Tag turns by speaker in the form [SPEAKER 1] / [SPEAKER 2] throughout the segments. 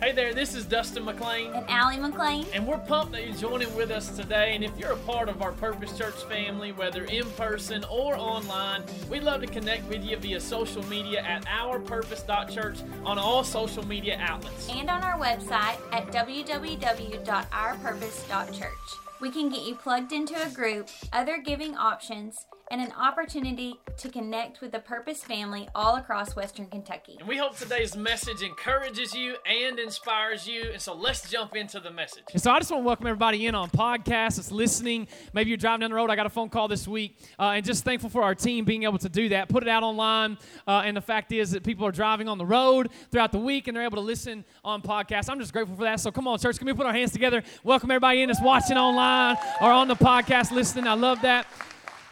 [SPEAKER 1] Hey there, this is Dustin McLean.
[SPEAKER 2] And Allie McLean.
[SPEAKER 1] And we're pumped that you're joining with us today. And if you're a part of our Purpose Church family, whether in person or online, we'd love to connect with you via social media at ourpurpose.church on all social media outlets.
[SPEAKER 2] And on our website at www.ourpurpose.church. We can get you plugged into a group, other giving options, and an opportunity to connect with the Purpose family all across Western Kentucky.
[SPEAKER 1] And we hope today's message encourages you and inspires you. And so let's jump into the message. And so I just want to welcome everybody in on podcast that's listening. Maybe you're driving down the road. I got a phone call this week, uh, and just thankful for our team being able to do that, put it out online. Uh, and the fact is that people are driving on the road throughout the week, and they're able to listen on podcast. I'm just grateful for that. So come on, church, can we put our hands together? Welcome everybody in that's watching online or on the podcast listening. I love that.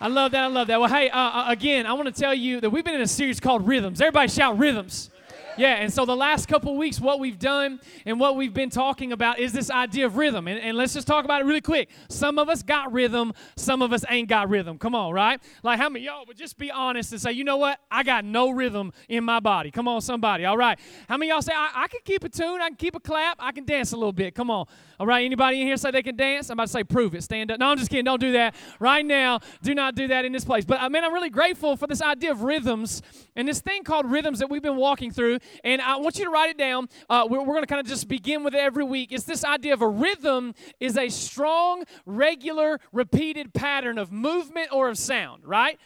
[SPEAKER 1] I love that. I love that. Well, hey, uh, uh again, I want to tell you that we've been in a series called Rhythms. Everybody shout Rhythms. Yeah, and so the last couple weeks, what we've done and what we've been talking about is this idea of rhythm. And, and, let's just talk about it really quick. Some of us got rhythm, some of us ain't got rhythm. Come on, right? Like, how many y'all would just be honest and say, you know what? I got no rhythm in my body. Come on, somebody. All right. How many y'all say, I, I can keep a tune, I can keep a clap, I can dance a little bit? Come on. All right, anybody in here say they can dance? I'm about to say, prove it. Stand up. No, I'm just kidding. Don't do that right now. Do not do that in this place. But I uh, mean, I'm really grateful for this idea of rhythms and this thing called rhythms that we've been walking through. And I want you to write it down. Uh, we're, we're going to kind of just begin with it every week. It's this idea of a rhythm is a strong, regular, repeated pattern of movement or of sound, right?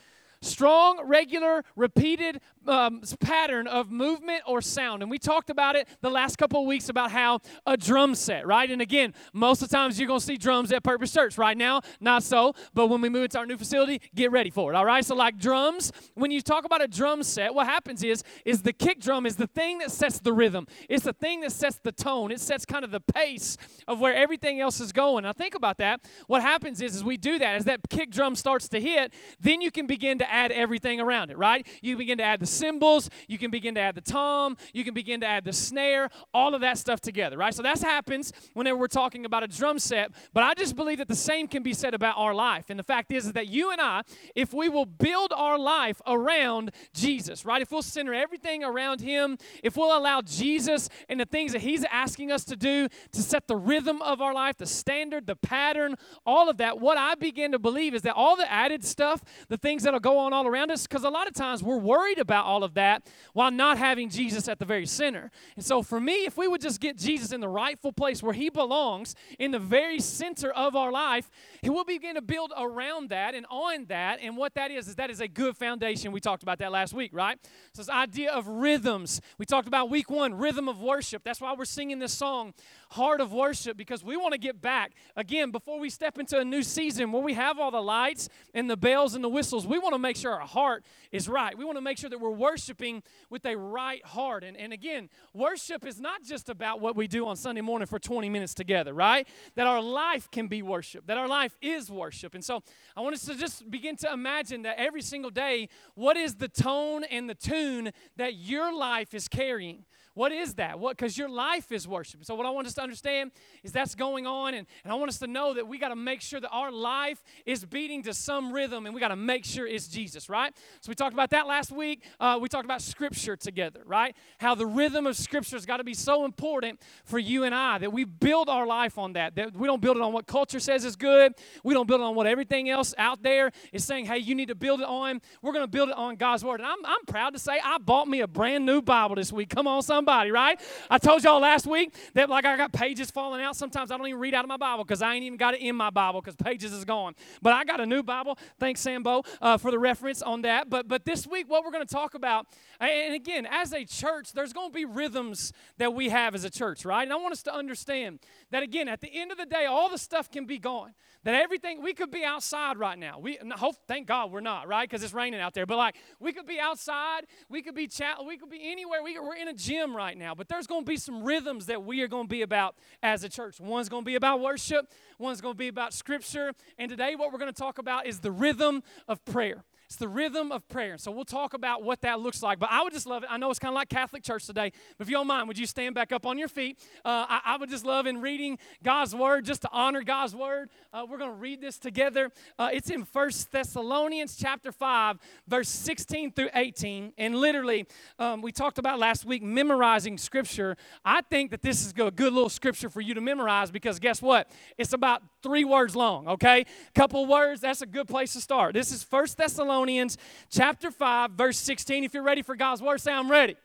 [SPEAKER 1] Strong, regular, repeated um, pattern of movement or sound. And we talked about it the last couple of weeks about how a drum set, right? And again, most of the times you're going to see drums at Purpose Church. Right now, not so. But when we move into our new facility, get ready for it, all right? So, like drums, when you talk about a drum set, what happens is, is the kick drum is the thing that sets the rhythm. It's the thing that sets the tone. It sets kind of the pace of where everything else is going. Now, think about that. What happens is, is we do that. As that kick drum starts to hit, then you can begin to add everything around it, right? You begin to add the cymbals, you can begin to add the tom, you can begin to add the snare, all of that stuff together, right? So that happens whenever we're talking about a drum set, but I just believe that the same can be said about our life. And the fact is, is that you and I, if we will build our life around Jesus, right? If we'll center everything around Him, if we'll allow Jesus and the things that He's asking us to do to set the rhythm of our life, the standard, the pattern, all of that, what I begin to believe is that all the added stuff, the things that'll go on all around us, because a lot of times we're worried about about all of that while not having Jesus at the very center. And so, for me, if we would just get Jesus in the rightful place where he belongs, in the very center of our life, He will begin to build around that and on that. And what that is, is that is a good foundation. We talked about that last week, right? So, this idea of rhythms. We talked about week one, rhythm of worship. That's why we're singing this song, Heart of Worship, because we want to get back again before we step into a new season where we have all the lights and the bells and the whistles. We want to make sure our heart is right. We want to make sure that we're we're worshiping with a right heart. And, and again, worship is not just about what we do on Sunday morning for 20 minutes together, right? That our life can be worship, that our life is worship. And so I want us to just begin to imagine that every single day, what is the tone and the tune that your life is carrying? What is that? What? Because your life is worship. So, what I want us to understand is that's going on, and, and I want us to know that we got to make sure that our life is beating to some rhythm, and we got to make sure it's Jesus, right? So, we talked about that last week. Uh, we talked about Scripture together, right? How the rhythm of Scripture has got to be so important for you and I that we build our life on that. That we don't build it on what culture says is good. We don't build it on what everything else out there is saying. Hey, you need to build it on. We're going to build it on God's Word. And I'm, I'm proud to say I bought me a brand new Bible this week. Come on, somebody somebody, right? I told y'all last week that like I got pages falling out. Sometimes I don't even read out of my Bible because I ain't even got it in my Bible because pages is gone. But I got a new Bible. Thanks, Sambo, uh, for the reference on that. But but this week, what we're going to talk about, and again, as a church, there's going to be rhythms that we have as a church, right? And I want us to understand that again, at the end of the day, all the stuff can be gone that everything we could be outside right now we hope thank god we're not right because it's raining out there but like we could be outside we could be chat we could be anywhere we, are in a gym right now but there's going to be some rhythms that we are going to be about as a church one's going to be about worship one's going to be about scripture and today what we're going to talk about is the rhythm of prayer it's the rhythm of prayer. So we'll talk about what that looks like. But I would just love it. I know it's kind of like Catholic Church today, but if you don't mind, would you stand back up on your feet? Uh, I, I, would just love in reading God's word, just to honor God's word. Uh, we're going to read this together. Uh, it's in First Thessalonians chapter 5, verse 16 through 18. And literally, um, we talked about last week memorizing scripture. I think that this is a good little scripture for you to memorize because guess what? It's about three words long, okay? Couple words, that's a good place to start. This is First Thessalonians chapter 5, verse 16. If you're ready for God's word, say I'm ready. ready.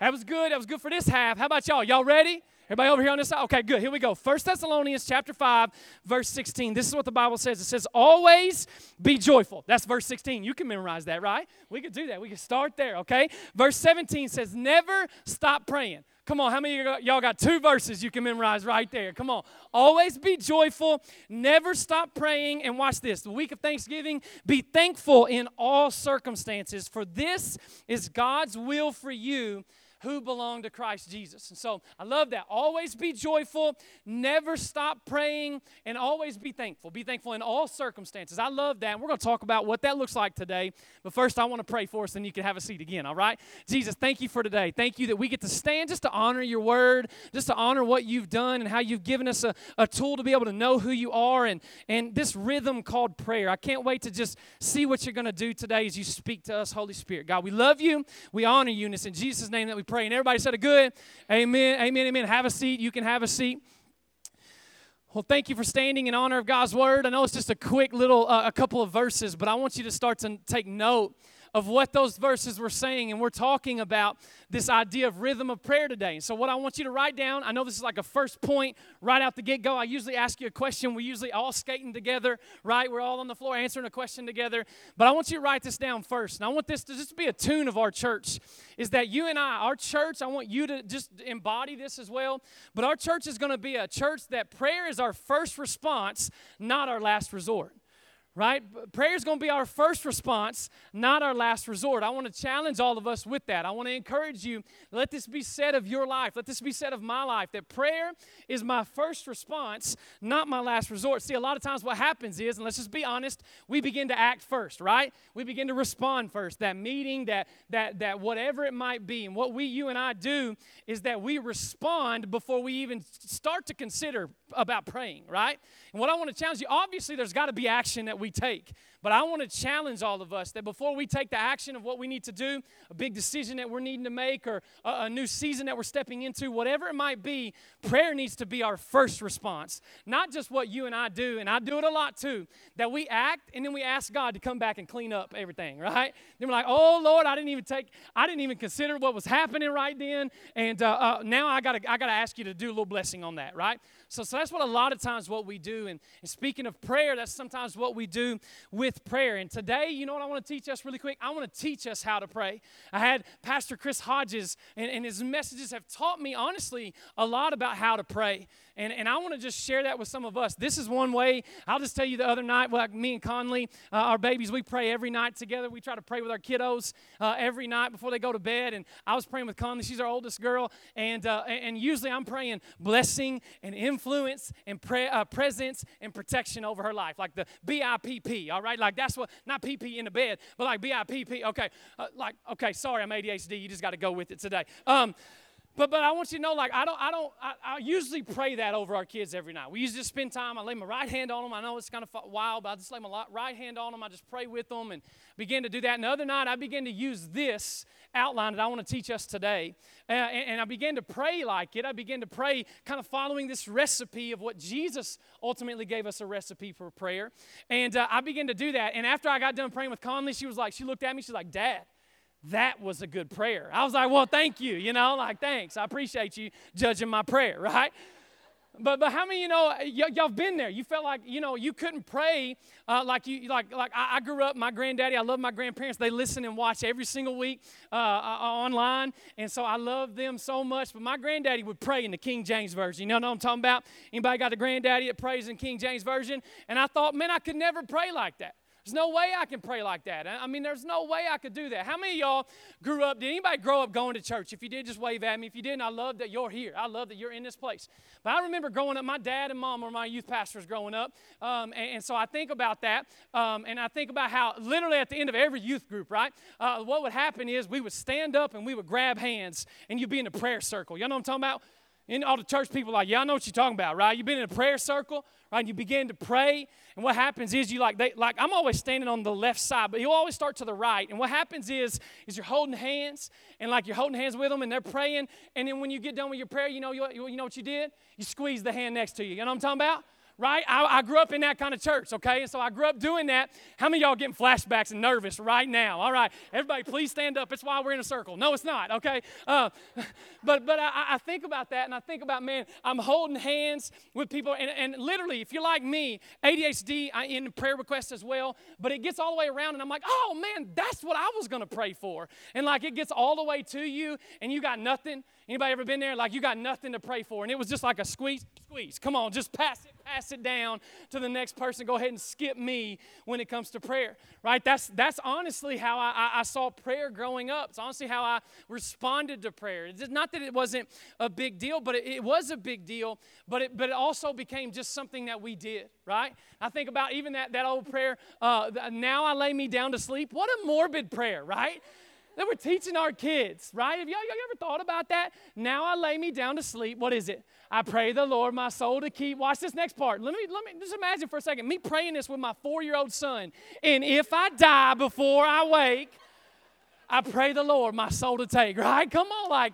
[SPEAKER 1] That was good. That was good for this half. How about y'all? Y'all ready? Everybody over here on this side? Okay, good. Here we go. First Thessalonians chapter 5, verse 16. This is what the Bible says. It says, always be joyful. That's verse 16. You can memorize that, right? We could do that. We could start there, okay? Verse 17 says, never stop praying. Come on, how many y'all got two verses you can memorize right there? Come on. Always be joyful, never stop praying, and watch this. The week of Thanksgiving, be thankful in all circumstances, for this is God's will for you who belong to Christ Jesus. And so I love that. Always be joyful, never stop praying, and always be thankful. Be thankful in all circumstances. I love that. And we're going to talk about what that looks like today. But first, I want to pray for us, and you can have a seat again, all right? Jesus, thank you for today. Thank you that we get to stand just to honor your word, just to honor what you've done and how you've given us a, a tool to be able to know who you are and, and this rhythm called prayer. I can't wait to just see what you're going to do today as you speak to us, Holy Spirit. God, we love you. We honor you. And it's in Jesus' name that we pray praying. Everybody said a good amen, amen, amen. Have a seat. You can have a seat. Well, thank you for standing in honor of God's word. I know it's just a quick little, uh, a couple of verses, but I want you to start to take note of what those verses were saying. And we're talking about this idea of rhythm of prayer today. so, what I want you to write down, I know this is like a first point right out the get go. I usually ask you a question. We're usually all skating together, right? We're all on the floor answering a question together. But I want you to write this down first. And I want this to just be a tune of our church is that you and I, our church, I want you to just embody this as well. But our church is going to be a church that prayer is our first response, not our last resort right? Prayer is going to be our first response, not our last resort. I want to challenge all of us with that. I want to encourage you. Let this be said of your life. Let this be said of my life that prayer is my first response, not my last resort. See, a lot of times what happens is, and let's just be honest, we begin to act first, right? We begin to respond first. That meeting, that that that whatever it might be. And what we you and I do is that we respond before we even start to consider about praying, right? And what I want to challenge you, obviously there's got to be action that we take. But I want to challenge all of us that before we take the action of what we need to do, a big decision that we're needing to make, or a, a new season that we're stepping into, whatever it might be, prayer needs to be our first response. Not just what you and I do, and I do it a lot too, that we act and then we ask God to come back and clean up everything, right? Then we're like, oh Lord, I didn't even take, I didn't even consider what was happening right then, and uh, uh, now I gotta, I gotta ask you to do a little blessing on that, right? So, so that's what a lot of times what we do. And, and speaking of prayer, that's sometimes what we do with prayer. And today, you know what I want to teach us really quick? I want to teach us how to pray. I had Pastor Chris Hodges, and, and his messages have taught me, honestly, a lot about how to pray. And, and I want to just share that with some of us. This is one way. I'll just tell you the other night, like me and Conley, uh, our babies, we pray every night together. We try to pray with our kiddos uh, every night before they go to bed. And I was praying with Conley. She's our oldest girl. And, uh, and usually I'm praying blessing and influence and pre- uh, presence and protection over her life, like the BIPP, all right? Like that's what, not PP in the bed, but like BIPP. Okay. Uh, like, okay, sorry, I'm ADHD. You just got to go with it today. Um, but, but I want you to know, like, I don't, I don't, I, I usually pray that over our kids every night. We usually spend time, I lay my right hand on them. I know it's kind of wild, but I just lay my right hand on them. I just pray with them and begin to do that. And the other night, I began to use this outline that I want to teach us today. Uh, and, and I began to pray like it. I began to pray kind of following this recipe of what Jesus ultimately gave us a recipe for prayer. And uh, I began to do that. And after I got done praying with Conley, she was like, she looked at me, she's like, Dad, that was a good prayer. I was like, well, thank you, you know, like, thanks. I appreciate you judging my prayer, right? But, but how many you know y- y'all been there? You felt like you know you couldn't pray uh, like you like like I, I, grew up. My granddaddy, I love my grandparents. They listen and watch every single week uh, uh, uh, online, and so I love them so much. But my granddaddy would pray in the King James version. You know what I'm talking about? Anybody got a granddaddy that prays in King James version? And I thought, man, I could never pray like that. There's no way I can pray like that. I mean, there's no way I could do that. How many of y'all grew up? Did anybody grow up going to church? If you did, just wave at me. If you didn't, I love that you're here. I love that you're in this place. But I remember growing up, my dad and mom were my youth pastors growing up. Um, and, and, so I think about that. Um, and I think about how literally at the end of every youth group, right? Uh, what would happen is we would stand up and we would grab hands and you'd be in a prayer circle. Y'all know what I'm talking about? And all the church people like, yeah, I know what you're talking about, right? You've been in a prayer circle, right? And you begin to pray, and what happens is you like, they, like I'm always standing on the left side, but you always start to the right. And what happens is, is you're holding hands, and like you're holding hands with them, and they're praying. And then when you get done with your prayer, you know, you, you know what you did? You squeeze the hand next to you. You know what I'm talking about? right? I, I, grew up in that kind of church, okay? And so I grew up doing that. How many y'all getting flashbacks and nervous right now? All right, everybody, please stand up. It's why we're in a circle. No, it's not, okay? Uh, but but I, I, think about that and I think about, man, I'm holding hands with people. And, and literally, if you're like me, ADHD, I in prayer requests as well, but it gets all the way around and I'm like, oh, man, that's what I was going to pray for. And like it gets all the way to you and you got nothing. Anybody ever been there? Like you got nothing to pray for. And it was just like a squeeze, squeeze. Come on, just pass it pass it down to the next person. Go ahead and skip me when it comes to prayer, right? That's, that's honestly how I, I, I saw prayer growing up. It's honestly how I responded to prayer. It's not that it wasn't a big deal, but it, it was a big deal, but it, but it also became just something that we did, right? I think about even that, that old prayer, uh, now I lay me down to sleep. What a morbid prayer, right? that we're teaching our kids, right? Have y'all, y'all ever thought about that? Now I lay me down to sleep. What is it? I pray the Lord my soul to keep. Watch this next part. Let me let me just imagine for a second me praying this with my four-year-old son. And if I die before I wake, I pray the Lord my soul to take. Right? Come on, like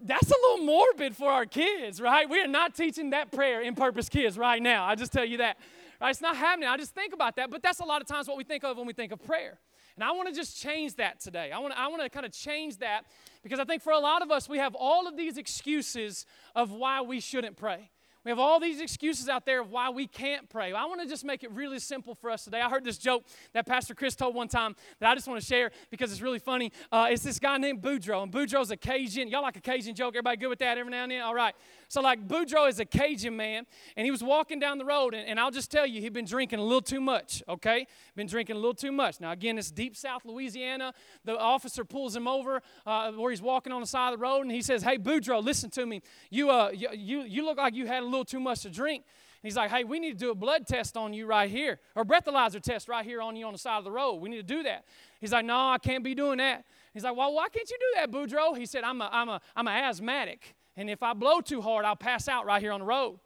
[SPEAKER 1] that's a little morbid for our kids, right? We are not teaching that prayer in purpose kids right now. I just tell you that. Right? It's not happening. I just think about that, but that's a lot of times what we think of when we think of prayer. And I want to just change that today. I want to, I want to kind of change that because I think for a lot of us, we have all of these excuses of why we shouldn't pray. We have all these excuses out there of why we can't pray. I want to just make it really simple for us today. I heard this joke that Pastor Chris told one time that I just want to share because it's really funny. Uh, it's this guy named Boudreaux, and Boudreaux's a Cajun. Y'all like a Cajun joke? Everybody good with that every now and then? All right. So, like, Boudreaux is a Cajun man, and he was walking down the road, and, and I'll just tell you, he'd been drinking a little too much, okay? Been drinking a little too much. Now, again, it's deep south Louisiana. The officer pulls him over uh, where he's walking on the side of the road, and he says, Hey, Boudreaux, listen to me. You, uh, you, you, look like you had a little too much to drink. And he's like, hey, we need to do a blood test on you right here, or breathalyzer test right here on you on the side of the road. We need to do that. He's like, no, I can't be doing that. He's like, well, why can't you do that, Boudreaux? He said, I'm a, I'm a, I'm a asthmatic, and if I blow too hard, I'll pass out right here on the road.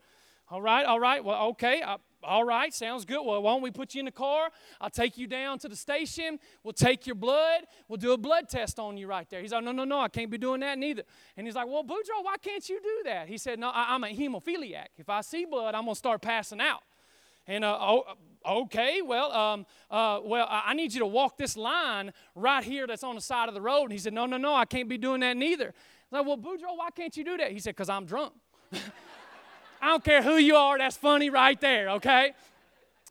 [SPEAKER 1] All right, all right, well, okay, I, uh, all right, sounds good. Well, why don't we put you in the car? I'll take you down to the station. We'll take your blood. We'll do a blood test on you right there. He's like, No, no, no, I can't be doing that neither. And he's like, Well, Boudreaux, why can't you do that? He said, No, I, am a hemophiliac. If I see blood, I'm going to start passing out. And uh, oh, uh, okay, well, um, uh, well, I need you to walk this line right here that's on the side of the road. And he said, No, no, no, I can't be doing that neither. I was like, well, Boudreaux, why can't you do that? He said, Because I'm drunk. I don't care who you are, that's funny right there, okay?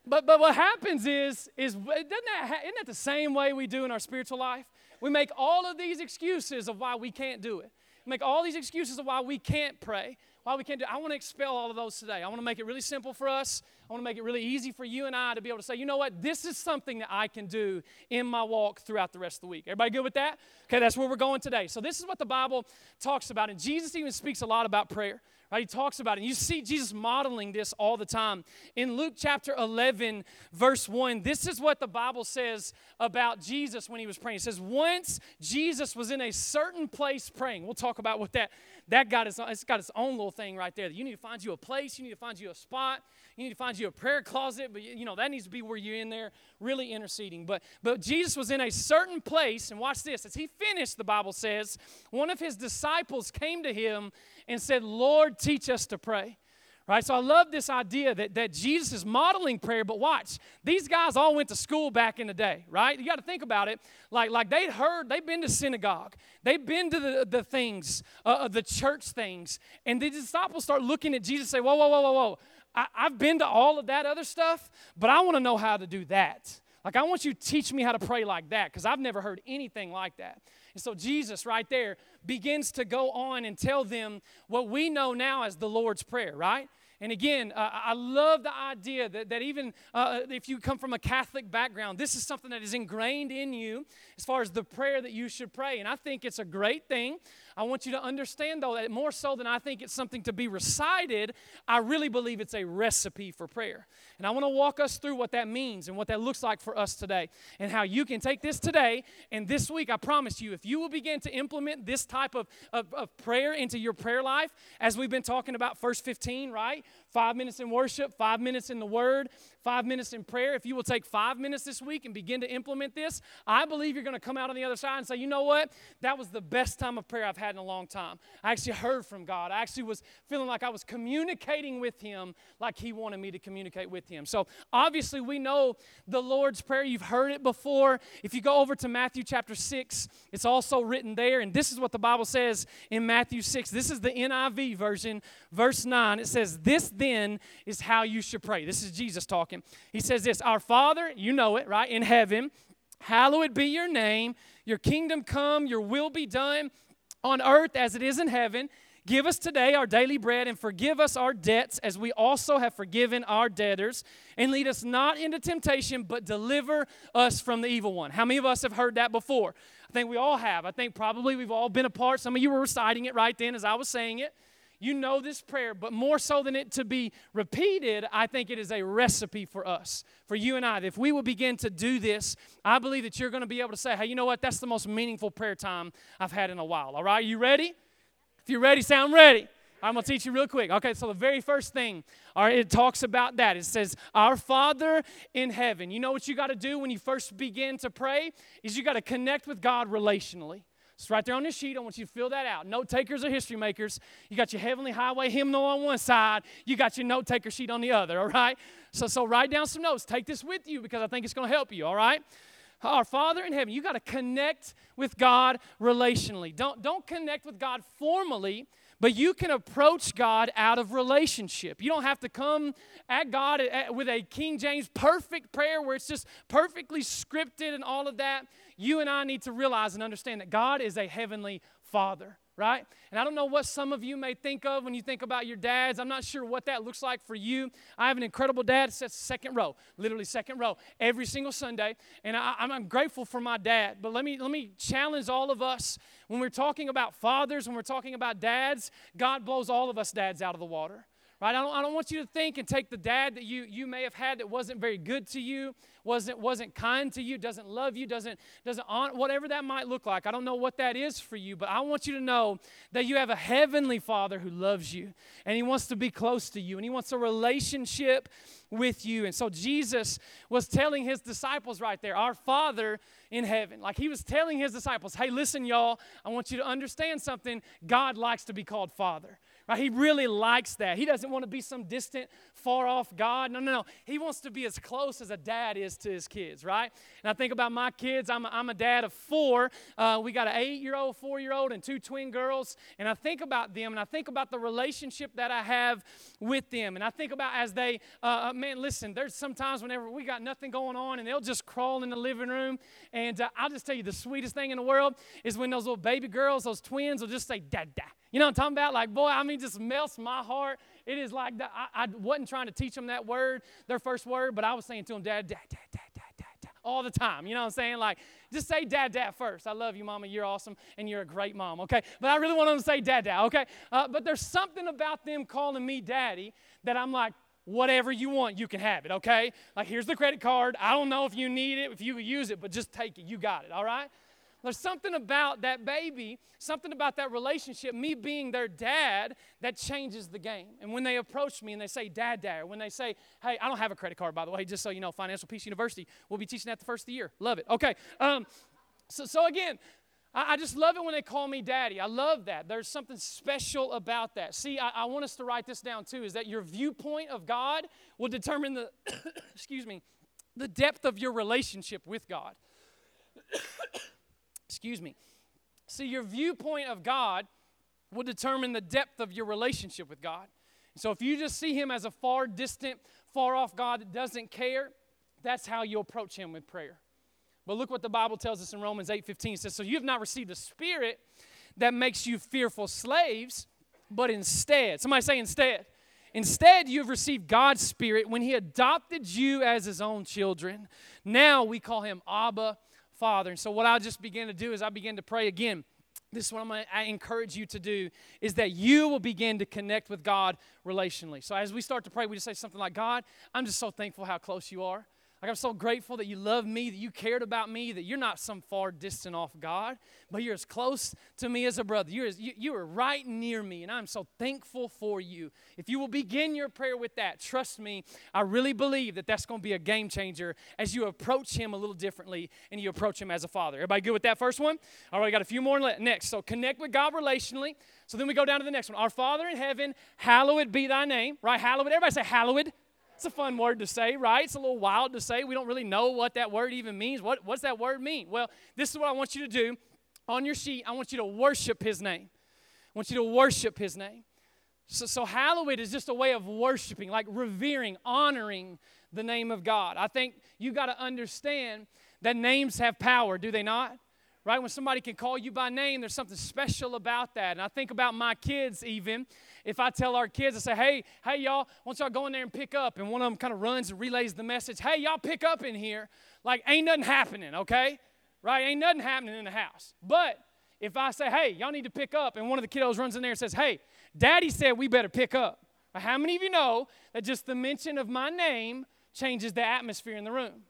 [SPEAKER 1] But, but what happens is, is doesn't that, isn't that the same way we do in our spiritual life? We make all of these excuses of why we can't do it. We make all these excuses of why we can't pray, why we can't do it. I want to expel all of those today. I want to make it really simple for us. I want to make it really easy for you and I to be able to say, you know what, this is something that I can do in my walk throughout the rest of the week. Everybody good with that? Okay, that's where we're going today. So, this is what the Bible talks about, and Jesus even speaks a lot about prayer. Right? He talks about it. And you see Jesus modeling this all the time. In Luke chapter 11, verse 1, this is what the Bible says about Jesus when he was praying. It says, Once Jesus was in a certain place praying. We'll talk about what that, that got. Its, it's got its own little thing right there. You need to find you a place, you need to find you a spot you need to find you a prayer closet, but you know, that needs to be where you're in there really interceding. But but Jesus was in a certain place, and watch this. As he finished, the Bible says, one of his disciples came to him and said, Lord, teach us to pray. Right? So I love this idea that, that Jesus is modeling prayer, but watch, these guys all went to school back in the day, right? You got to think about it. Like, like they'd heard, they've been to synagogue, they've been to the, the things, uh, uh, the church things. And the disciples start looking at Jesus say, whoa, whoa, whoa, whoa, whoa. I, I've been to all of that other stuff, but I want to know how to do that. Like, I want you to teach me how to pray like that because I've never heard anything like that. And so Jesus, right there, begins to go on and tell them what we know now as the Lord's Prayer, right? And again, uh, I love the idea that, that even uh, if you come from a Catholic background, this is something that is ingrained in you as far as the prayer that you should pray. And I think it's a great thing I want you to understand, though, that more so than I think it's something to be recited, I really believe it's a recipe for prayer. And I want to walk us through what that means and what that looks like for us today and how you can take this today and this week. I promise you, if you will begin to implement this type of, of, of prayer into your prayer life, as we've been talking about first 15, right? Five minutes in worship, five minutes in the word, five minutes in prayer. If you will take five minutes this week and begin to implement this, I believe you're going to come out on the other side and say, you know what? That was the best time of prayer I've had had in a long time. I actually heard from God. I actually was feeling like I was communicating with Him like He wanted me to communicate with Him. So obviously, we know the Lord's Prayer. You've heard it before. If you go over to Matthew chapter 6, it's also written there. And this is what the Bible says in Matthew 6. This is the NIV version, verse 9. It says, This then is how you should pray. This is Jesus talking. He says this Our Father, you know it, right, in heaven, hallowed be your name. Your kingdom come, your will be done on earth as it is in heaven. Give us today our daily bread and forgive us our debts as we also have forgiven our debtors. And lead us not into temptation, but deliver us from the evil one. How many of us have heard that before? I think we all have. I think probably we've all been a part. Some of you were reciting it right then as I was saying it. You know this prayer, but more so than it to be repeated, I think it is a recipe for us, for you and I. If we will begin to do this, I believe that you're going to be able to say, hey, you know what? That's the most meaningful prayer time I've had in a while. All right, you ready? If you're ready, sound ready. I'm going to teach you real quick. Okay, so the very first thing, all right, it talks about that. It says, Our Father in heaven. You know what you got to do when you first begin to pray? Is you got to connect with God relationally. It's right there on this sheet. I want you to fill that out. Note takers or history makers. You got your Heavenly Highway hymnal on one side, you got your note taker sheet on the other, all right? So, so write down some notes. Take this with you because I think it's going to help you, all right? Our Father in heaven, you got to connect with God relationally. Don't, don't connect with God formally, but you can approach God out of relationship. You don't have to come at God eh, with a King James perfect prayer where it's just perfectly scripted and all of that you and I need to realize and understand that God is a heavenly Father right? And I don't know what some of you may think of when you think about your dads. I'm not sure what that looks like for you. I have an incredible dad. It's second row, literally second row, every single Sunday. And I, am grateful for my dad. But let me let me challenge all of us when we're talking about fathers, when we're talking about dads. God blows all of us dads out of the water right? I don't, I don't want you to think and take the dad that you, you may have had that wasn't very good to you, wasn't, wasn't kind to you, doesn't love you, doesn't, doesn't honor, whatever that might look like. I don't know what that is for you, but I want you to know that you have a heavenly father who loves you and he wants to be close to you and he wants a relationship with you. And so Jesus was telling his disciples right there, our father in heaven. Like he was telling his disciples, hey, listen, y'all, I want you to understand something. God likes to be called father. Right? He really likes that. He doesn't want to be some distant, far off God. No, no, no. He wants to be as close as a dad is to his kids, right? And I think about my kids. I'm a, I'm a dad of four. Uh, we got an eight year old, four year old, and two twin girls. And I think about them and I think about the relationship that I have with them. And I think about as they, uh, uh, man, listen, there's sometimes whenever we got nothing going on and they'll just crawl in the living room. And uh, I'll just tell you the sweetest thing in the world is when those little baby girls, those twins, will just say, Dad, Dad you know I'm talking about? Like, boy, I mean, just melts my heart. It is like, the, I, I, wasn't trying to teach them that word, their first word, but I was saying to them, Dad, Dad, Dad, Dad, Dad, Dad, Dad, all the time. You know what I'm saying? Like, just say Dad, Dad first. I love you, Mama. You're awesome, and you're a great mom, okay? But I really want them to say Dad, Dad, okay? Uh, but there's something about them calling me Daddy that I'm like, whatever you want, you can have it, okay? Like, here's the credit card. I don't know if you need it, if you use it, but just take it. You got it, all right? There's something about that baby, something about that relationship, me being their dad, that changes the game. And when they approach me and they say, Dad, Dad, or when they say, Hey, I don't have a credit card, by the way, just so you know, Financial Peace University, we'll be teaching that the first of the year. Love it. Okay. Um, so, so again, I, just love it when they call me daddy. I love that. There's something special about that. See, I, I want us to write this down too, is that your viewpoint of God will determine the excuse me, the depth of your relationship with God. Excuse me. See, your viewpoint of God will determine the depth of your relationship with God. So if you just see Him as a far distant, far off God that doesn't care, that's how you approach Him with prayer. But look what the Bible tells us in Romans 8 15. It says, So you have not received a spirit that makes you fearful slaves, but instead, somebody say instead. Instead, you have received God's Spirit when He adopted you as His own children. Now we call Him Abba, Father. And so, what I just began to do is I began to pray again. This is what I'm gonna, I encourage you to do is that you will begin to connect with God relationally. So, as we start to pray, we just say something like, God, I'm just so thankful how close you are. Like, I'm so grateful that you love me, that you cared about me, that you're not some far distant off God, but you're as close to me as a brother. You're as, you, you are right near me, and I'm so thankful for you. If you will begin your prayer with that, trust me, I really believe that that's going to be a game changer as you approach Him a little differently and you approach Him as a father. Everybody good with that first one? All right, we got a few more next. So, connect with God relationally. So, then we go down to the next one. Our Father in heaven, hallowed be thy name, right? Hallowed. Everybody say, hallowed it's a fun word to say, right? It's a little wild to say. We don't really know what that word even means. What, what's that word mean? Well, this is what I want you to do. On your sheet, I want you to worship his name. I want you to worship his name. So, so hallowed is just a way of worshiping, like revering, honoring the name of God. I think you got to understand that names have power, do they not? Right? When somebody can call you by name, there's something special about that. And I think about my kids, even if I tell our kids, I say, hey, hey, y'all, once y'all go in there and pick up, and one of them kind of runs and relays the message, hey, y'all pick up in here, like ain't nothing happening, okay? Right? Ain't nothing happening in the house. But if I say, hey, y'all need to pick up, and one of the kiddos runs in there and says, hey, daddy said we better pick up. how many of you know that just the mention of my name changes the atmosphere in the room?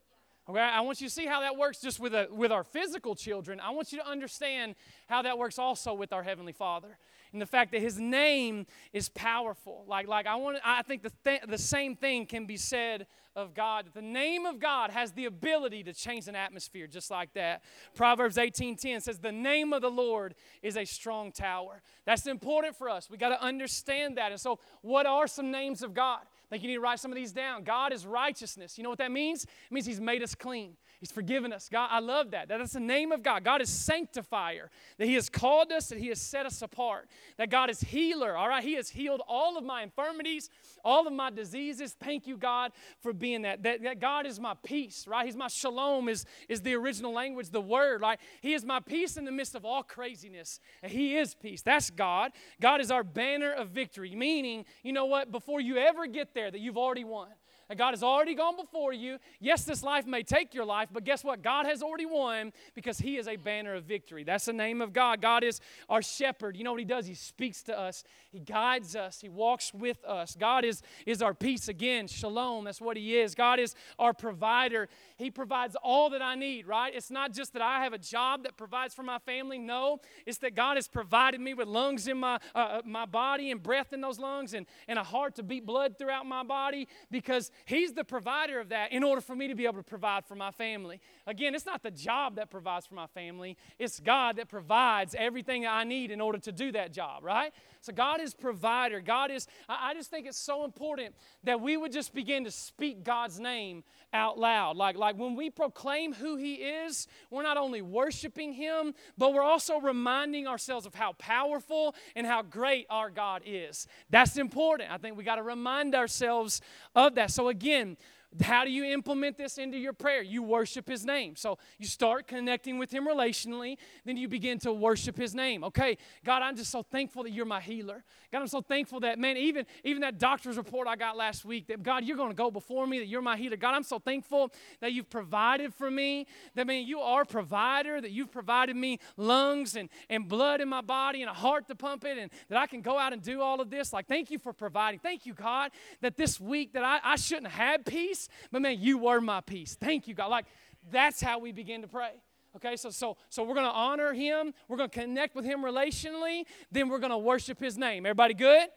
[SPEAKER 1] Okay, I want you to see how that works just with, a, with our physical children. I want you to understand how that works also with our Heavenly Father and the fact that his name is powerful. Like, like I, want, I think the, th- the same thing can be said of God. The name of God has the ability to change an atmosphere just like that. Proverbs 18:10 says, "The name of the Lord is a strong tower." That's important for us. We got to understand that. And so, what are some names of God? I think you need to write some of these down. God is righteousness. You know what that means? It means He's made us clean. He's forgiven us. God, I love that. That's the name of God. God is sanctifier. That He has called us, that He has set us apart. That God is healer. All right. He has healed all of my infirmities, all of my diseases. Thank you, God, for being that. That, that God is my peace, right? He's my shalom is, is the original language, the word, right? He is my peace in the midst of all craziness. And he is peace. That's God. God is our banner of victory. Meaning, you know what? Before you ever get there, that you've already won that God has already gone before you. Yes, this life may take your life, but guess what? God has already won because He is a banner of victory. That's the name of God. God is our shepherd. You know what He does? He speaks to us, He guides us, He walks with us. God is, is our peace again. Shalom, that's what He is. God is our provider. He provides all that I need, right? It's not just that I have a job that provides for my family. No, it's that God has provided me with lungs in my, uh, uh my body and breath in those lungs and, and a heart to beat blood throughout my body because He's the provider of that in order for me to be able to provide for my family. Again, it's not the job that provides for my family, it's God that provides everything that I need in order to do that job, right? So God is provider. God is, I just think it's so important that we would just begin to speak God's name out loud. Like, like when we proclaim who He is, we're not only worshiping Him, but we're also reminding ourselves of how powerful and how great our God is. That's important. I think we got to remind ourselves of that. So again, how do you implement this into your prayer? You worship His name. So you start connecting with Him relationally, then you begin to worship His name. Okay, God, I'm just so thankful that you're my healer. God, I'm so thankful that, man, even, even that doctor's report I got last week, that God, you're going to go before me, that you're my healer. God, I'm so thankful that you've provided for me, that, man, you are provider, that you've provided me lungs and, and blood in my body and a heart to pump it, and that I can go out and do all of this. Like, thank you for providing. Thank you, God, that this week that I, I shouldn't have peace peace. But man, you were my peace. Thank you, God. Like that's how we begin to pray. Okay, so so so we're gonna honor him, we're gonna connect with him relationally, then we're gonna worship his name. Everybody good?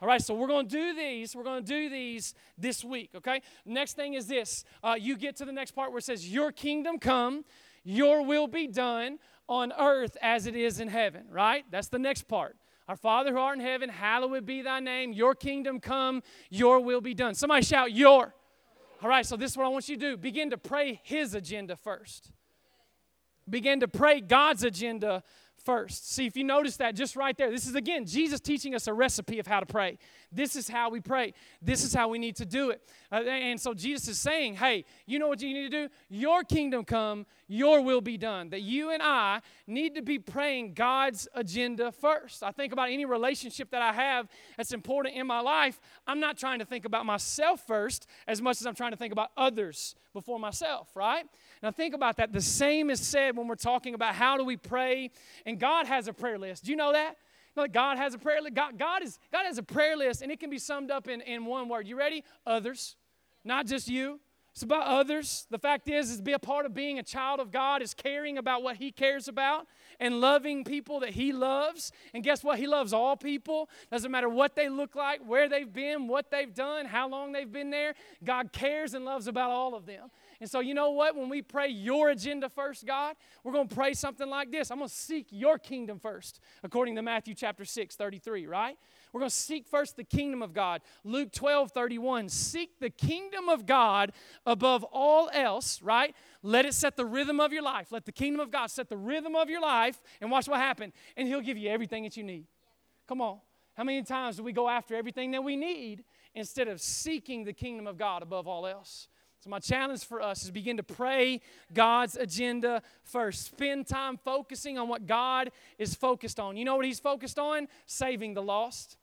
[SPEAKER 1] All right, so we're going to do these. We're going to do these this week, okay? Next thing is this. Uh, you get to the next part where it says, Your kingdom come, your will be done on earth as it is in heaven, right? That's the next part. Our Father who art in heaven, hallowed be thy name. Your kingdom come, your will be done. Somebody shout, Your. All right, so this is what I want you to do begin to pray His agenda first. Begin to pray God's agenda first. See, if you notice that just right there, this is again Jesus teaching us a recipe of how to pray. This is how we pray, this is how we need to do it. Uh, and so Jesus is saying, hey, you know what you need to do? Your kingdom come, your will be done. That you and I need to be praying God's agenda first. I think about any relationship that I have that's important in my life. I'm not trying to think about myself first as much as I'm trying to think about others before myself, right? Now, think about that. The same is said when we're talking about how do we pray, and God has a prayer list. Do you know that? You know God has a prayer list. God, God, is, God has a prayer list, and it can be summed up in, in one word. You ready? Others, not just you. It's about others. The fact is, is be a part of being a child of God is caring about what He cares about and loving people that He loves. And guess what? He loves all people. Doesn't matter what they look like, where they've been, what they've done, how long they've been there. God cares and loves about all of them. And so, you know what? When we pray your agenda first, God, we're going to pray something like this I'm going to seek your kingdom first, according to Matthew chapter 6, 33, right? We're going to seek first the kingdom of God. Luke 12, 31. Seek the kingdom of God above all else, right? Let it set the rhythm of your life. Let the kingdom of God set the rhythm of your life, and watch what happens. And He'll give you everything that you need. Come on. How many times do we go after everything that we need instead of seeking the kingdom of God above all else? So, my challenge for us is begin to pray God's agenda first. Spend time focusing on what God is focused on. You know what He's focused on? Saving the lost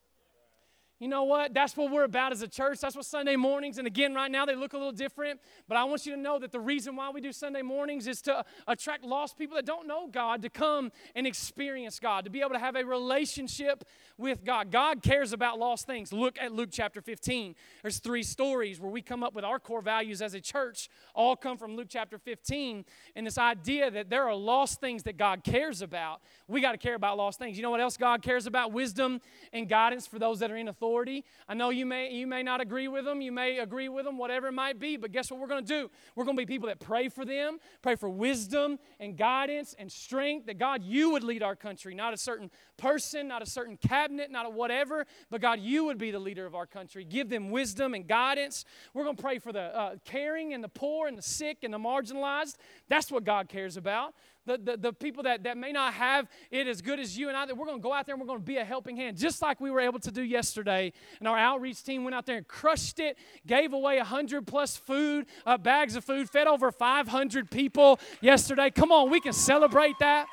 [SPEAKER 1] you know what? That's what we're about as a church. That's what Sunday mornings, and again, right now they look a little different, but I want you to know that the reason why we do Sunday mornings is to attract lost people that don't know God to come and experience God, to be able to have a relationship with God. God cares about lost things. Look at Luke chapter 15. There's three stories where we come up with our core values as a church, all come from Luke chapter 15, and this idea that there are lost things that God cares about. We got to care about lost things. You know what else God cares about? Wisdom and guidance for those that are in authority authority. I know you may, you may not agree with them, you may agree with them, whatever it might be, but guess what we're going to do? We're going to be people that pray for them, pray for wisdom and guidance and strength that God, you would lead our country, not a certain person, not a certain cabinet, not a whatever, but God, you would be the leader of our country. Give them wisdom and guidance. We're going to pray for the uh, caring and the poor and the sick and the marginalized. That's what God cares about the, the, the, people that, that may not have it as good as you and I, that we're going to go out there and we're going to be a helping hand, just like we were able to do yesterday. And our outreach team went out there and crushed it, gave away 100 plus food, uh, bags of food, fed over 500 people yesterday. Come on, we can celebrate that.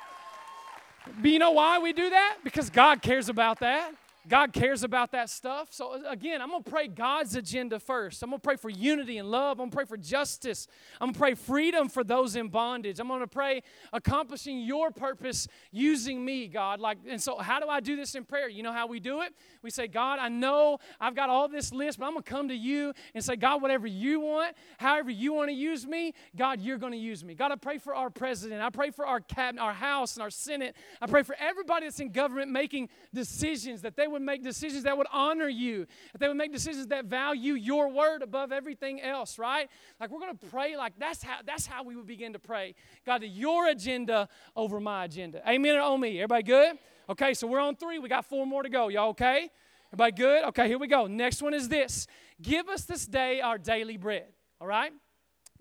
[SPEAKER 1] But you know why we do that? Because God cares about that. God cares about that stuff. So, again, I'm going to pray God's agenda first. I'm going to pray for unity and love. I'm going to pray for justice. I'm going to pray freedom for those in bondage. I'm going to pray accomplishing your purpose using me, God. Like, and so, how do I do this in prayer? You know how we do it? We say, God, I know I've got all this list, but I'm going to come to you and say, God, whatever you want, however you want to use me, God, you're going to use me. God, I pray for our president. I pray for our cabinet, our house, and our senate. I pray for everybody that's in government making decisions that they would would make decisions that would honor you, that they would make decisions that value your word above everything else, right? Like we're going to pray like that's how that's how we would begin to pray. God, your agenda over my agenda. Amen or on me. Everybody good? Okay, so we're on 3. We got 4 more to go. Y'all okay? Everybody good? Okay, here we go. Next one is this. Give us this day our daily bread. All right?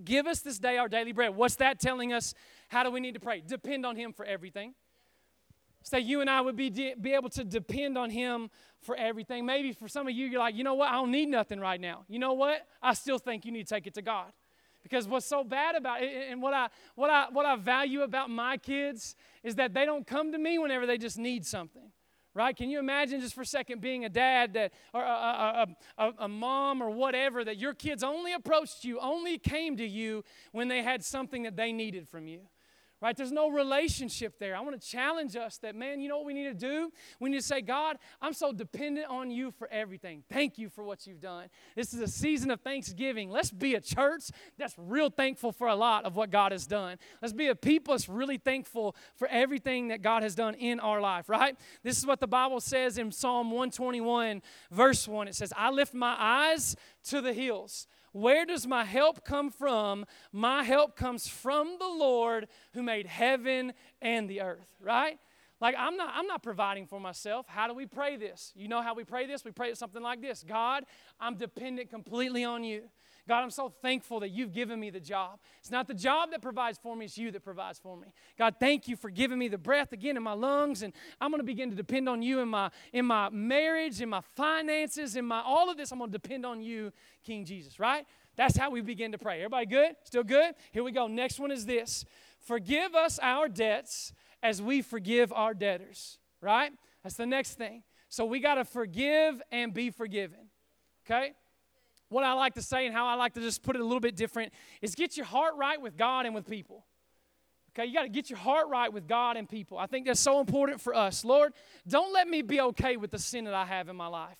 [SPEAKER 1] Give us this day our daily bread. What's that telling us? How do we need to pray? Depend on him for everything so you and I would be, de- be able to depend on Him for everything. Maybe for some of you, you're like, you know what? I don't need nothing right now. You know what? I still think you need to take it to God. Because what's so bad about it, and what I, what, I, what I value about my kids is that they don't come to me whenever they just need something right? Can you imagine just for a second being a dad that, or a, a, a, a, mom or whatever, that your kids only approached you, only came to you when they had something that they needed from you? right? There's no relationship there. I want to challenge us that, man, you know what we need to do? We need to say, God, I'm so dependent on you for everything. Thank you for what you've done. This is a season of thanksgiving. Let's be a church that's real thankful for a lot of what God has done. Let's be a people that's really thankful for everything that God has done in our life, right? This is what the Bible says in Psalm 121, verse 1. It says, I lift my eyes to the hills. Where does my help come from? My help comes from the Lord who made heaven and the earth, right? Like I'm not I'm not providing for myself. How do we pray this? You know how we pray this? We pray it something like this. God, I'm dependent completely on you. God, I'm so thankful that you've given me the job. It's not the job that provides for me, it's you that provides for me. God, thank you for giving me the breath again in my lungs, and I'm going to begin to depend on you in my, in my marriage, in my finances, in my all of this. I'm going to depend on you, King Jesus, right? That's how we begin to pray. Everybody good? Still good? Here we go. Next one is this Forgive us our debts as we forgive our debtors, right? That's the next thing. So we got to forgive and be forgiven, okay? What I like to say and how I like to just put it a little bit different is get your heart right with God and with people. Okay, you got to get your heart right with God and people. I think that's so important for us. Lord, don't let me be okay with the sin that I have in my life.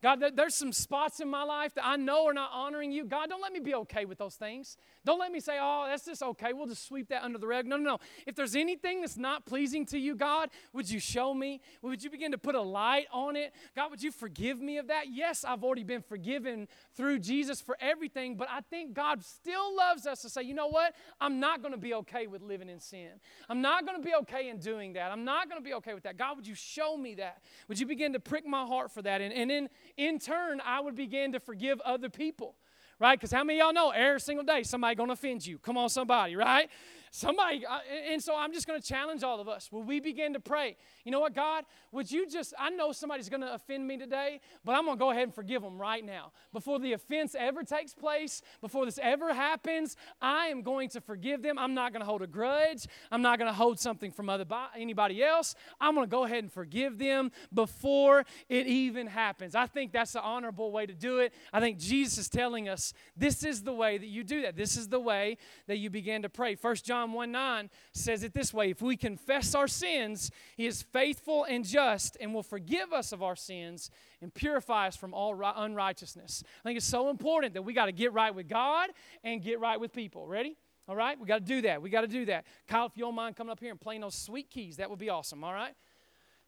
[SPEAKER 1] God, there's some spots in my life that I know are not honoring you. God, don't let me be okay with those things. Don't let me say, oh, that's just okay. We'll just sweep that under the rug. No, no, no. If there's anything that's not pleasing to you, God, would you show me? Would you begin to put a light on it? God, would you forgive me of that? Yes, I've already been forgiven through Jesus for everything, but I think God still loves us to say, you know what? I'm not going to be okay with living in sin. I'm not going to be okay in doing that. I'm not going to be okay with that. God, would you show me that? Would you begin to prick my heart for that? And, and in in turn, I would begin to forgive other people, right? Because how many y'all know every single day somebody going to offend you? Come on, somebody, right? Somebody, uh, and so I'm just going to challenge all of us. Will we begin to pray? You know what, God, would you just, I know somebody's going to offend me today, but I'm going to go ahead and forgive them right now. Before the offense ever takes place, before this ever happens, I am going to forgive them. I'm not going to hold a grudge. I'm not going to hold something from other, anybody else. I'm going to go ahead and forgive them before it even happens. I think that's the honorable way to do it. I think Jesus is telling us this is the way that you do that. This is the way that you begin to pray. First John John 1 9 says it this way If we confess our sins, He is faithful and just and will forgive us of our sins and purify us from all unrighteousness. I think it's so important that we got to get right with God and get right with people. Ready? All right? We got to do that. We got to do that. Kyle, if you don't mind coming up here and playing those sweet keys, that would be awesome. All right?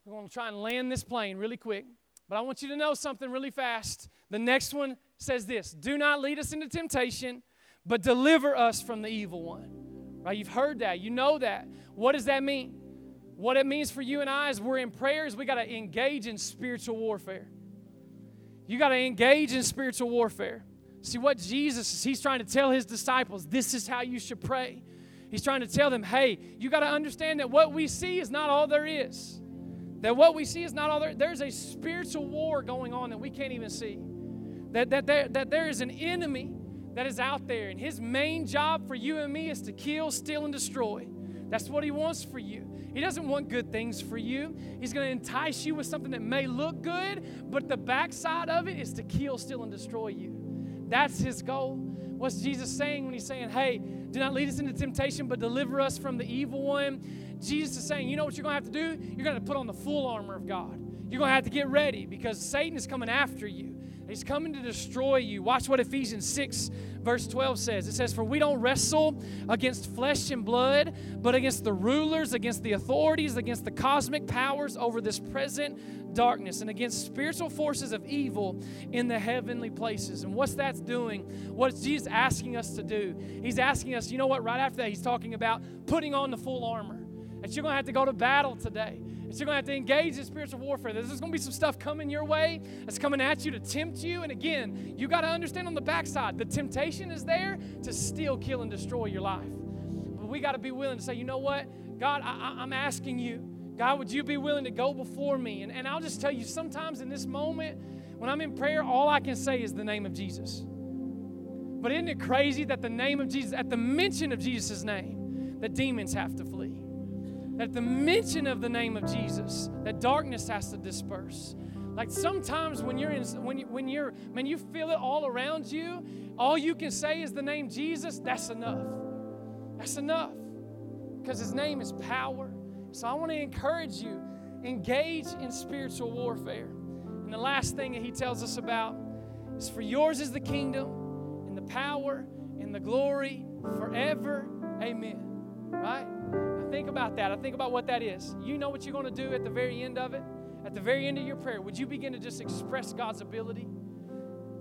[SPEAKER 1] We're going to try and land this plane really quick. But I want you to know something really fast. The next one says this Do not lead us into temptation, but deliver us from the evil one. Right? You've heard that. You know that. What does that mean? What it means for you and I is we're in prayers, we got to engage in spiritual warfare. You got to engage in spiritual warfare. See what Jesus is, he's trying to tell his disciples, this is how you should pray. He's trying to tell them, hey, you got to understand that what we see is not all there is. That what we see is not all there. There's a spiritual war going on that we can't even see. That, that, there, that there is an enemy that is out there. And his main job for you and me is to kill, steal, and destroy. That's what he wants for you. He doesn't want good things for you. He's going to entice you with something that may look good, but the backside of it is to kill, steal, and destroy you. That's his goal. What's Jesus saying when he's saying, hey, do not lead us into temptation, but deliver us from the evil one? Jesus is saying, you know what you're going to have to do? You're going to put on the full armor of God. You're going to have to get ready because Satan is coming after you. He's coming to destroy you. Watch what Ephesians 6, verse 12 says. It says, For we don't wrestle against flesh and blood, but against the rulers, against the authorities, against the cosmic powers over this present darkness, and against spiritual forces of evil in the heavenly places. And what's that's doing? What's Jesus asking us to do? He's asking us, you know what, right after that, he's talking about putting on the full armor. That you're going to have to go to battle today that you're going to have to engage in spiritual warfare. There's going to be some stuff coming your way that's coming at you to tempt you. And again, you got to understand on the backside, the temptation is there to steal, kill, and destroy your life. But we got to be willing to say, you know what? God, I, I'm asking you. God, would you be willing to go before me? And, and I'll just tell you, sometimes in this moment, when I'm in prayer, all I can say is the name of Jesus. But isn't it crazy that the name of Jesus, at the mention of Jesus' name, the demons have to flee? That the mention of the name of Jesus, that darkness has to disperse. Like sometimes when you're in, when you, when you're, man, you feel it all around you. All you can say is the name Jesus. That's enough. That's enough, because His name is power. So I want to encourage you, engage in spiritual warfare. And the last thing that He tells us about is, for yours is the kingdom, and the power, and the glory forever. Amen. Right? think about that. I think about what that is. You know what you're going to do at the very end of it? At the very end of your prayer, would you begin to just express God's ability?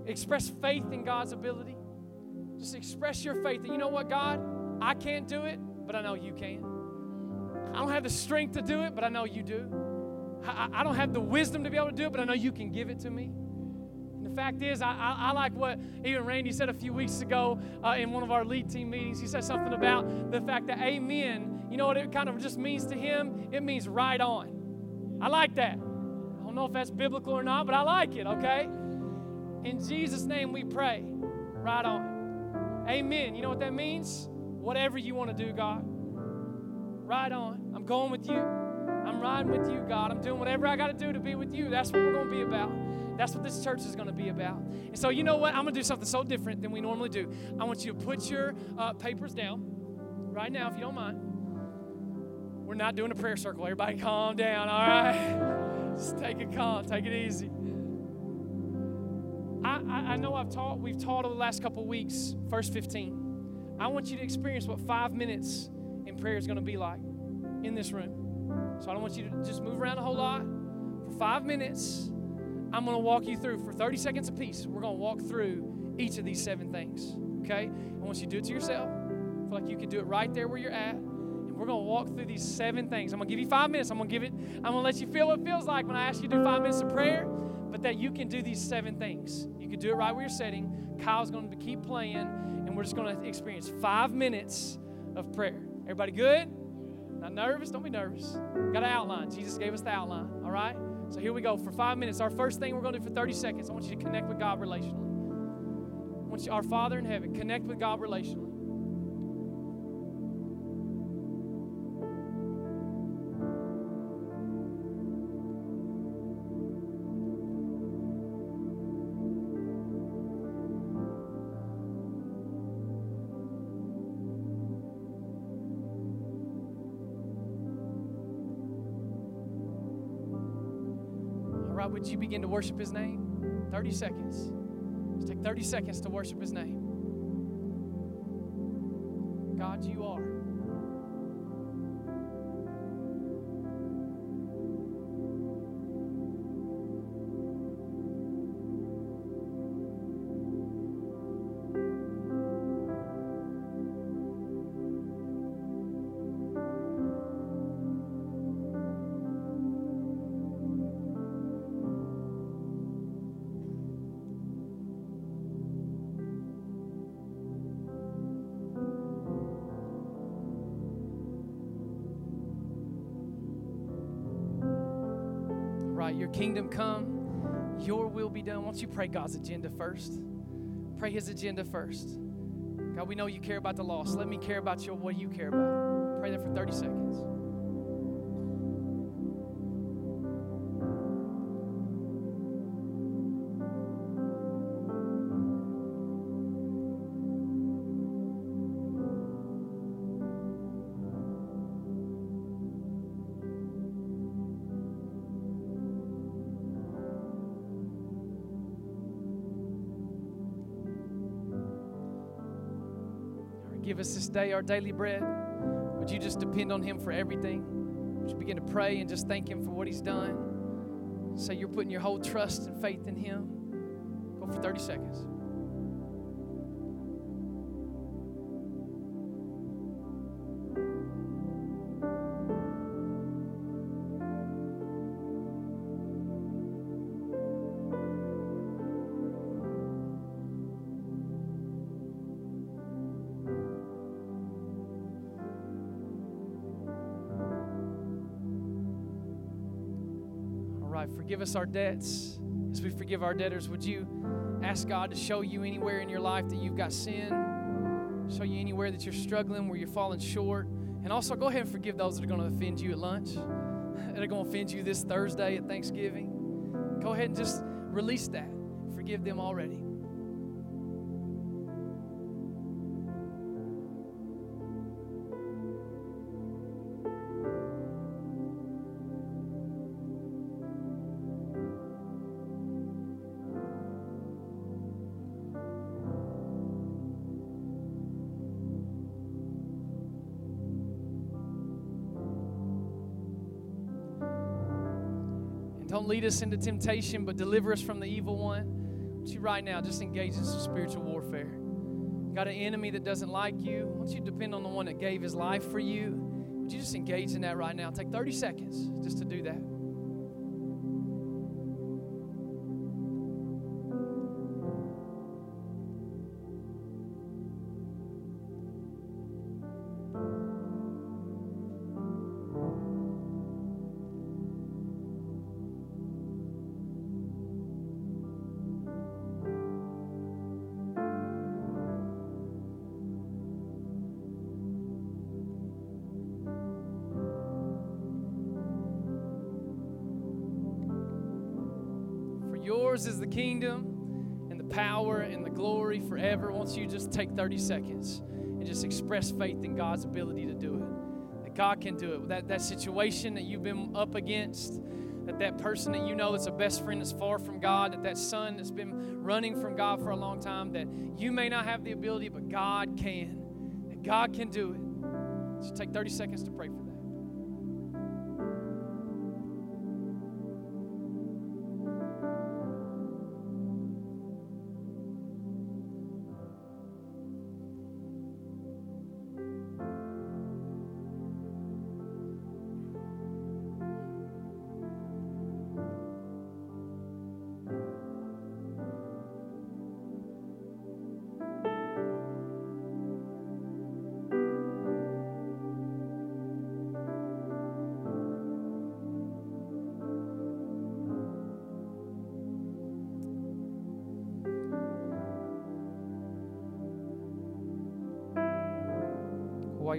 [SPEAKER 1] Express faith in God's ability? Just express your faith And you know what, God, I can't do it, but I know you can. I don't have the strength to do it, but I know you do. I, I don't have the wisdom to be able to do it, but I know you can give it to me. And the fact is, I, I, I like what even Randy said a few weeks ago uh, in one of our lead team meetings. He said something about the fact that amen you know what it kind of just means to him? It means right on. I like that. I don't know if that's biblical or not, but I like it, okay? In Jesus' name we pray. Right on. Amen. You know what that means? Whatever you want to do, God. Right on. I'm going with you. I'm riding with you, God. I'm doing whatever I got to do to be with you. That's what we're going to be about. That's what this church is going to be about. And so, you know what? I'm going to do something so different than we normally do. I want you to put your uh, papers down right now, if you don't mind. We're not doing a prayer circle. Everybody calm down, all right? Just take it calm, take it easy. I, I, I know I've taught, we've taught over the last couple weeks, verse 15. I want you to experience what five minutes in prayer is going to be like in this room. So I don't want you to just move around a whole lot. For five minutes, I'm going to walk you through for 30 seconds apiece. We're going to walk through each of these seven things. Okay? I want you to do it to yourself. I feel like you can do it right there where you're at. We're going to walk through these seven things. I'm going to give you five minutes. I'm going to give it, I'm going to let you feel what it feels like when I ask you to do five minutes of prayer, but that you can do these seven things. You can do it right where you're sitting. Kyle's going to keep playing, and we're just going to experience five minutes of prayer. Everybody good? Not nervous? Don't be nervous. Got an outline. Jesus gave us the outline, all right? So here we go for five minutes. Our first thing we're going to do for 30 seconds, I want you to connect with God relationally. You, our Father in heaven, connect with God relationally. would you begin to worship his name? 30 seconds. Just take 30 seconds to worship his name. God, you are. you pray God's agenda first? Pray His agenda first. God, we know you care about the lost. Let me care about you what you care about. Pray that for 30 seconds. give us this day our daily bread? Would you just depend on Him for everything? Would you begin to pray and just thank Him for what He's done? Say you're putting your whole trust and faith in Him. Go for 30 seconds. us our debts as we forgive our debtors. Would you ask God to show you anywhere in your life that you've got sin? Show you anywhere that you're struggling, where you're falling short. And also go ahead and forgive those that are going to offend you at lunch, that are going to offend you this Thursday at Thanksgiving. Go ahead and just release that. Forgive them already. Don't lead us into temptation, but deliver us from the evil one. Would you right now just engage in some spiritual warfare? Got an enemy that doesn't like you? Won't you depend on the one that gave his life for you? Would you just engage in that right now? Take 30 seconds just to do that. seconds and just express faith in God's ability to do it. That God can do it. That, that situation that you've been up against, that that person that you know that's a best friend that's far from God, that that son that's been running from God for a long time, that you may not have the ability, but God can. That God can do it. Just take 30 seconds to pray for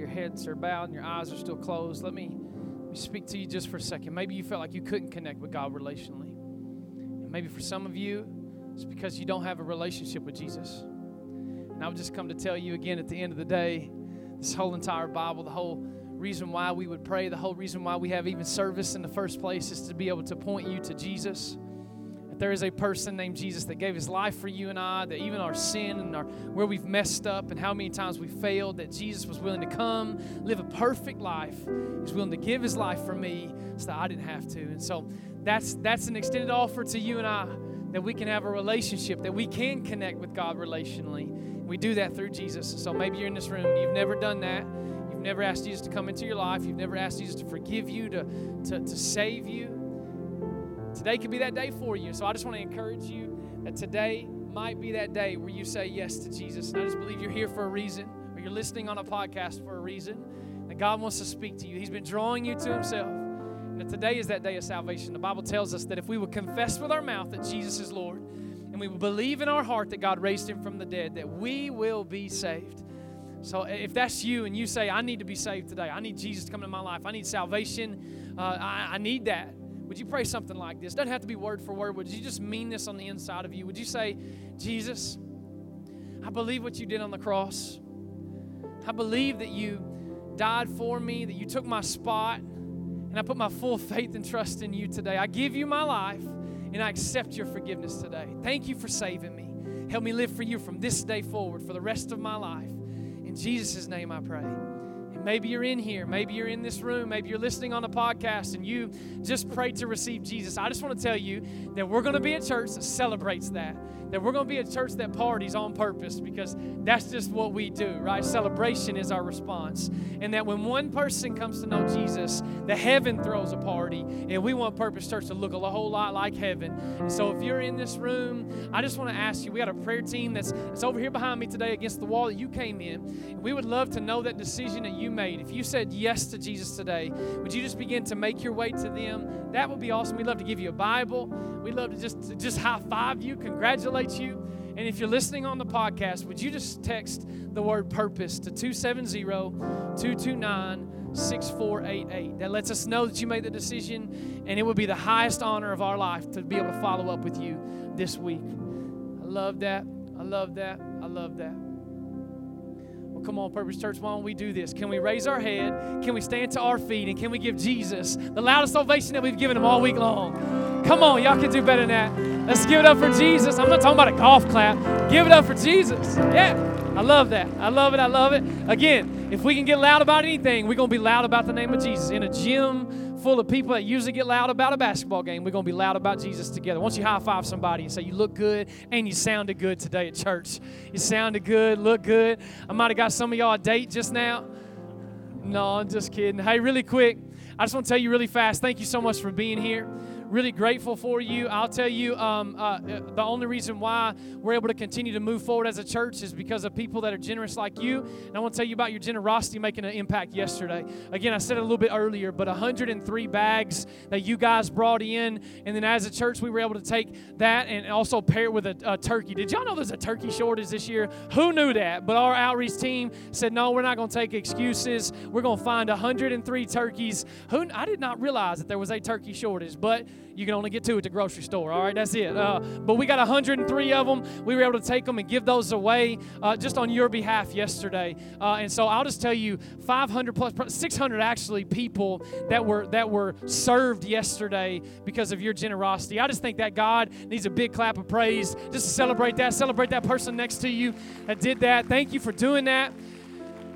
[SPEAKER 1] your heads are bowed and your eyes are still closed, let me, let me speak to you just for a second. Maybe you felt like you couldn't connect with God relationally. And maybe for some of you, it's because you don't have a relationship with Jesus. And i would just come to tell you again at the end of the day, this whole entire Bible, the whole reason why we would pray, the whole reason why we have even service in the first place is to be able to point you to Jesus there is a person named Jesus that gave his life for you and I, that even our sin and our where we've messed up and how many times we failed, that Jesus was willing to come, live a perfect life. He's willing to give his life for me so that I didn't have to. And so that's that's an extended offer to you and I that we can have a relationship, that we can connect with God relationally. We do that through Jesus. So maybe you're in this room and you've never done that. You've never asked Jesus to come into your life. You've never asked Jesus to forgive you, to, to, to save you. Today could be that day for you. So I just want to encourage you that today might be that day where you say yes to Jesus. And I just believe you're here for a reason, or you're listening on a podcast for a reason, that God wants to speak to you. He's been drawing you to Himself. And that today is that day of salvation. The Bible tells us that if we will confess with our mouth that Jesus is Lord, and we will believe in our heart that God raised Him from the dead, that we will be saved. So if that's you and you say, I need to be saved today, I need Jesus to come into my life, I need salvation, uh, I, I need that would you pray something like this? Doesn't have to be word for word. Would you just mean this on the inside of you? Would you say, Jesus, I believe what you did on the cross. I believe that you died for me, that you took my spot, and I put my full faith and trust in you today. I give you my life, and I accept your forgiveness today. Thank you for saving me. Help me live for you from this day forward for the rest of my life. In Jesus' name I pray. Maybe you're in here. Maybe you're in this room. Maybe you're listening on a podcast and you just prayed to receive Jesus. I just want to tell you that we're going to be a church that celebrates that that we're going to be a church that parties on purpose because that's just what we do, right? Celebration is our response. And that when one person comes to know Jesus, the heaven throws a party. And we want Purpose Church to look a whole lot like heaven. And so if you're in this room, I just want to ask you we got a prayer team that's, that's over here behind me today against the wall that you came in. And we would love to know that decision that you made. If you said yes to Jesus today, would you just begin to make your way to them? That would be awesome. We'd love to give you a Bible. We'd love to just, just high five you, congratulate stimulates you. And if you're listening on the podcast, would you just text the word purpose to 270 229 6488? That lets us know that you made the decision, and it would be the highest honor of our life to be able to follow up with you this week. I love that. I love that. I love that. Well, come on, Purpose Church, why don't we do this? Can we raise our head? Can we stand to our feet? And can we give Jesus the loudest ovation that we've given him all week long? Come on, y'all can do better than that. Let's give it up for Jesus. I'm not talking about a golf clap. Give it up for Jesus. Yeah, I love that. I love it. I love it. Again, if we can get loud about anything, we're going to be loud about the name of Jesus. In a gym full of people that usually get loud about a basketball game, we're going to be loud about Jesus together. Once you high five somebody and say, You look good and you sounded good today at church. You sounded good, look good. I might have got some of y'all a date just now. No, I'm just kidding. Hey, really quick, I just want to tell you really fast thank you so much for being here really grateful for you. I'll tell you, um, uh, uh, the only reason why we're able to continue to move forward as a church is because of people that are generous like you. And I want to tell you about your generosity making an impact yesterday. Again, I said it a little bit earlier, but 103 bags that you guys brought in. And then as a church, we were able to take that and also pair it with a, a turkey. Did y'all know there's a turkey shortage this year? Who knew that? But our outreach team said, no, we're not going to take excuses. We're going to find 103 turkeys. Who, I did not realize that there was a turkey shortage, but you can only get two at the grocery store. All right, that's it. Uh, but we got 103 of them. We were able to take them and give those away uh, just on your behalf yesterday. Uh, and so I'll just tell you, 500 plus 600 actually people that were that were served yesterday because of your generosity. I just think that God needs a big clap of praise just to celebrate that. Celebrate that person next to you that did that. Thank you for doing that.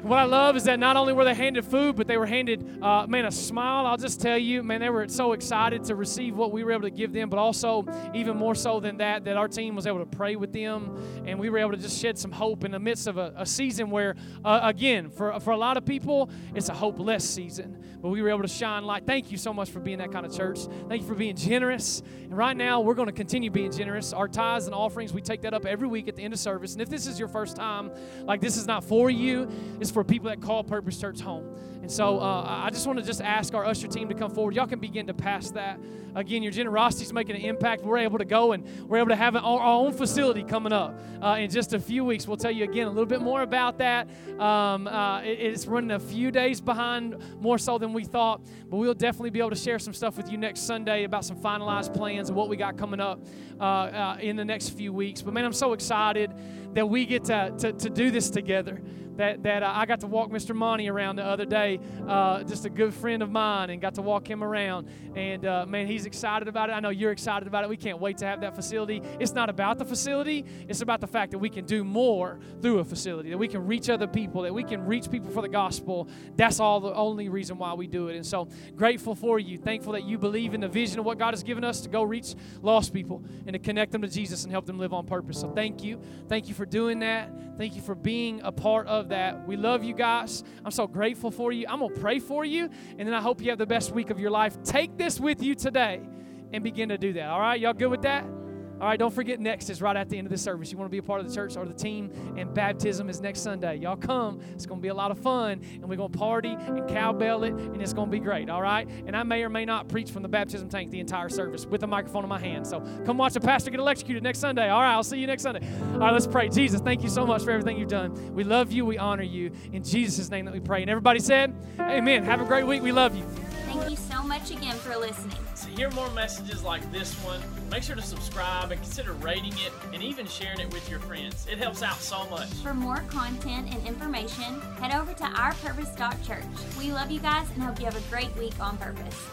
[SPEAKER 1] What I love is that not only were they handed food, but they were handed, uh, man, a smile. I'll just tell you, man, they were so excited to receive what we were able to give them, but also, even more so than that, that our team was able to pray with them and we were able to just shed some hope in the midst of a, a season where, uh, again, for, for a lot of people, it's a hopeless season, but we were able to shine light. Thank you so much for being that kind of church. Thank you for being generous. And right now, we're going to continue being generous. Our tithes and offerings, we take that up every week at the end of service. And if this is your first time, like this is not for you, it's for people that call Purpose Church home. And so uh, I just want to just ask our usher team to come forward. Y'all can begin to pass that. Again, your generosity is making an impact. We're able to go and we're able to have our, own facility coming up uh, in just a few weeks. We'll tell you again a little bit more about that. Um, uh, it, it's running a few days behind, more so than we thought, but we'll definitely be able to share some stuff with you next Sunday about some finalized plans and what we got coming up uh, uh, in the next few weeks. But man, I'm so excited that we get to, to, to do this together that, that uh, I got to walk Mr. Monty around the other day, uh, just a good friend of mine, and got to walk him around. And uh, man, he's excited about it. I know you're excited about it. We can't wait to have that facility. It's not about the facility, it's about the fact that we can do more through a facility, that we can reach other people, that we can reach people for the gospel. That's all the only reason why we do it. And so, grateful for you, thankful that you believe in the vision of what God has given us to go reach lost people and to connect them to Jesus and help them live on purpose. So, thank you. Thank you for doing that. Thank you for being a part of love that. We love you guys. I'm so grateful for you. I'm going to pray for you. And then I hope you have the best week of your life. Take this with you today and begin to do that. All right? Y'all good with that? All right, don't forget next is right at the end of the service. You want to be a part of the church or the team, and baptism is next Sunday. Y'all come. It's going to be a lot of fun, and we're going to party and cowbell it, and it's going to be great. All right? And I may or may not preach from the baptism tank the entire service with a microphone in my hand. So come watch a pastor get electrocuted next Sunday. All right, I'll see you next Sunday. All right, let's pray. Jesus, thank you so much for everything you've done. We love you. We honor you. In Jesus' name that we pray. And everybody said, Amen. Have a great week. We love you.
[SPEAKER 3] Thank you so much again for listening.
[SPEAKER 1] To hear more messages like this one, make sure to subscribe and consider rating it and even sharing it with your friends. It helps out so much.
[SPEAKER 3] For more content and information, head over to ourpurpose.church. We love you guys and hope you have a great week on purpose.